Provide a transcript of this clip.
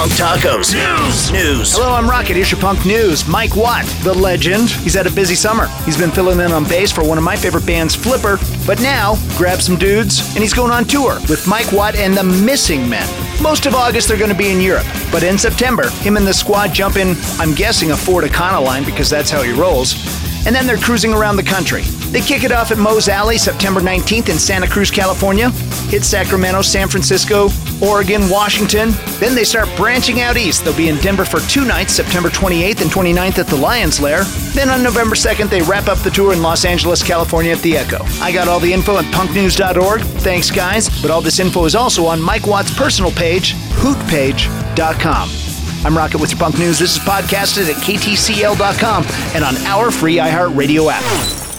Punk Tacos. News. News. Hello, I'm Rocket. Here's your punk news. Mike Watt, the legend. He's had a busy summer. He's been filling in on bass for one of my favorite bands, Flipper. But now, grab some dudes, and he's going on tour with Mike Watt and the Missing Men. Most of August, they're going to be in Europe. But in September, him and the squad jump in, I'm guessing, a Ford Econoline because that's how he rolls. And then they're cruising around the country. They kick it off at Moe's Alley September 19th in Santa Cruz, California. Hit Sacramento, San Francisco, Oregon, Washington. Then they start branching out east. They'll be in Denver for two nights, September 28th and 29th at the Lions Lair. Then on November 2nd, they wrap up the tour in Los Angeles, California at the Echo. I got all the info at punknews.org. Thanks, guys. But all this info is also on Mike Watt's personal page, hootpage.com. I'm Rocket with your punk news. This is podcasted at ktcl.com and on our free iHeartRadio app.